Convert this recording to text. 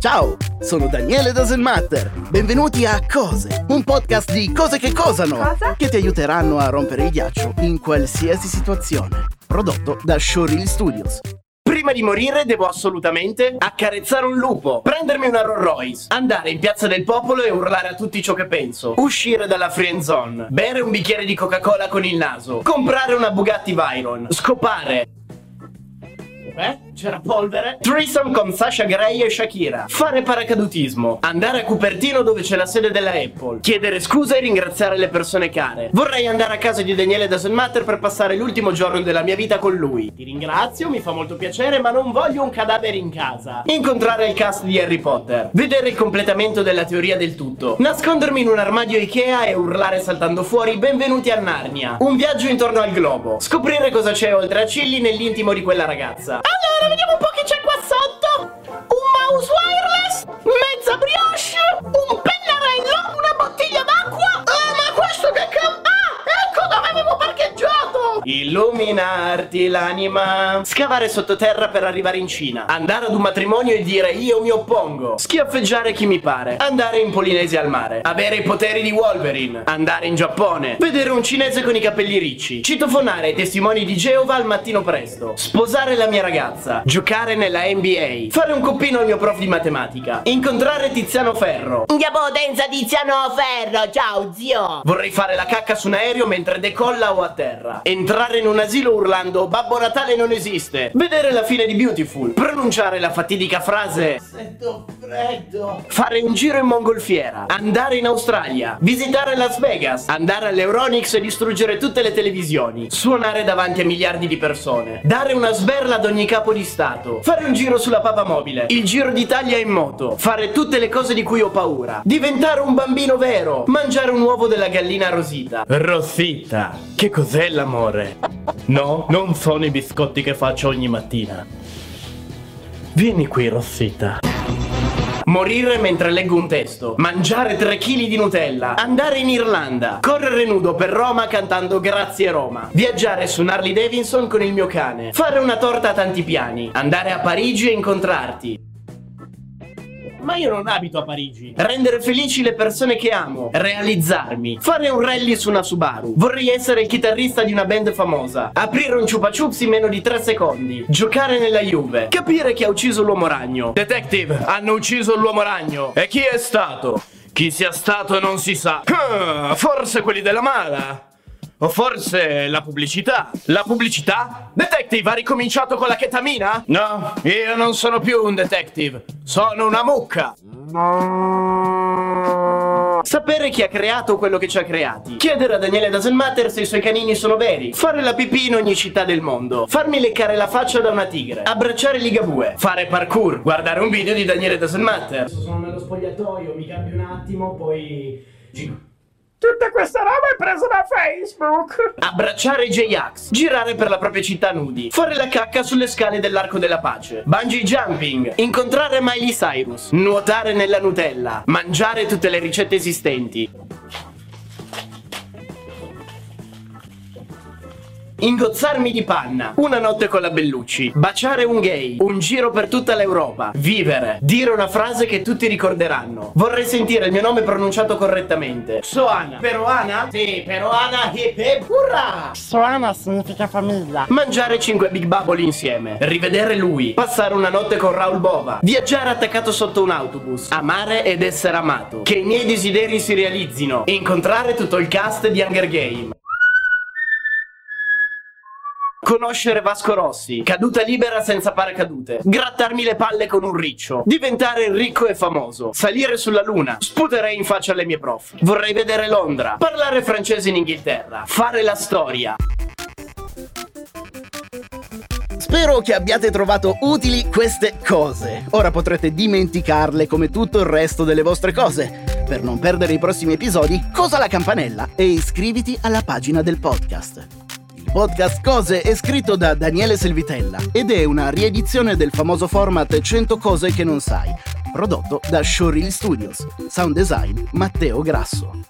Ciao, sono Daniele Doesn't Matter. Benvenuti a Cose, un podcast di cose che cosano, Cosa? che ti aiuteranno a rompere il ghiaccio in qualsiasi situazione. Prodotto da Showreel Studios. Prima di morire devo assolutamente accarezzare un lupo, prendermi una Rolls Royce, andare in piazza del popolo e urlare a tutti ciò che penso, uscire dalla friend zone, bere un bicchiere di Coca-Cola con il naso, comprare una Bugatti Veyron, scopare. Eh? C'era polvere? Threesome con Sasha Grey e Shakira. Fare paracadutismo. Andare a Cupertino dove c'è la sede della Apple. Chiedere scusa e ringraziare le persone care. Vorrei andare a casa di Daniele Doesn't Matter per passare l'ultimo giorno della mia vita con lui. Ti ringrazio, mi fa molto piacere, ma non voglio un cadavere in casa. Incontrare il cast di Harry Potter. Vedere il completamento della teoria del tutto. Nascondermi in un armadio Ikea e urlare saltando fuori benvenuti a Narnia. Un viaggio intorno al globo. Scoprire cosa c'è oltre a Cilli nell'intimo di quella ragazza. Allora, vediamo un po' che c'è qua sotto. Un mouse wireless, mezza brioche, un Illuminarti l'anima. Scavare sottoterra per arrivare in Cina. Andare ad un matrimonio e dire io mi oppongo. Schiaffeggiare chi mi pare. Andare in Polinesia al mare. Avere i poteri di Wolverine. Andare in Giappone. Vedere un cinese con i capelli ricci. Citofonare i testimoni di Geova al mattino presto. Sposare la mia ragazza. Giocare nella NBA. Fare un coppino al mio prof di matematica. Incontrare Tiziano Ferro. Mia potenza Tiziano Ferro, ciao zio! Vorrei fare la cacca su un aereo mentre decolla o a terra. Entrare in un asilo urlando Babbo Natale non esiste. Vedere la fine di Beautiful. Pronunciare la fatidica frase Sento freddo. Fare un giro in mongolfiera. Andare in Australia. Visitare Las Vegas. Andare all'Euronix e distruggere tutte le televisioni. Suonare davanti a miliardi di persone. Dare una sberla ad ogni capo di stato. Fare un giro sulla papa mobile. Il giro d'Italia in moto. Fare tutte le cose di cui ho paura. Diventare un bambino vero. Mangiare un uovo della gallina Rosita. Rosita, che cos'è l'amore? No, non sono i biscotti che faccio ogni mattina. Vieni qui, Rosita. Morire mentre leggo un testo, mangiare 3 kg di Nutella, andare in Irlanda, correre nudo per Roma cantando Grazie Roma, viaggiare su Harley Davidson con il mio cane, fare una torta a tanti piani, andare a Parigi e incontrarti. Ma io non abito a Parigi. Rendere felici le persone che amo. Realizzarmi. Fare un rally su una Subaru. Vorrei essere il chitarrista di una band famosa. Aprire un chupa chups in meno di 3 secondi. Giocare nella Juve. Capire chi ha ucciso l'uomo ragno. Detective, hanno ucciso l'uomo ragno. E chi è stato? Chi sia stato non si sa. Ah, forse quelli della mala. O forse la pubblicità? La pubblicità? Detective, ha ricominciato con la chetamina? No, io non sono più un detective. Sono una mucca. Sapere chi ha creato quello che ci ha creati. Chiedere a Daniele Daselmatter se i suoi canini sono veri. Fare la pipì in ogni città del mondo. Farmi leccare la faccia da una tigre. Abbracciare Ligabue. Fare parkour. Guardare un video di Daniele Daselmatter. Sono nello spogliatoio, mi cambio un attimo, poi... giro. Tutta questa roba è presa da Facebook. Abbracciare J-Ax, girare per la propria città nudi, fare la cacca sulle scale dell'Arco della Pace, bungee jumping, incontrare Miley Cyrus, nuotare nella Nutella, mangiare tutte le ricette esistenti. Ingozzarmi di panna, una notte con la Bellucci, baciare un gay, un giro per tutta l'Europa, vivere, dire una frase che tutti ricorderanno. Vorrei sentire il mio nome pronunciato correttamente. Soana. Peruana? Sì, peruana, hip hip, hurra! Soana significa famiglia. Mangiare 5 Big Bubble insieme, rivedere lui, passare una notte con Raul Bova, viaggiare attaccato sotto un autobus, amare ed essere amato, che i miei desideri si realizzino, incontrare tutto il cast di Hunger Game. Conoscere Vasco Rossi, caduta libera senza paracadute, grattarmi le palle con un riccio, diventare ricco e famoso, salire sulla luna, sputerei in faccia alle mie prof, vorrei vedere Londra, parlare francese in Inghilterra, fare la storia. Spero che abbiate trovato utili queste cose. Ora potrete dimenticarle come tutto il resto delle vostre cose. Per non perdere i prossimi episodi, cosa la campanella e iscriviti alla pagina del podcast. Podcast Cose è scritto da Daniele Selvitella ed è una riedizione del famoso format 100 cose che non sai, prodotto da Showreel Studios. Sound design Matteo Grasso.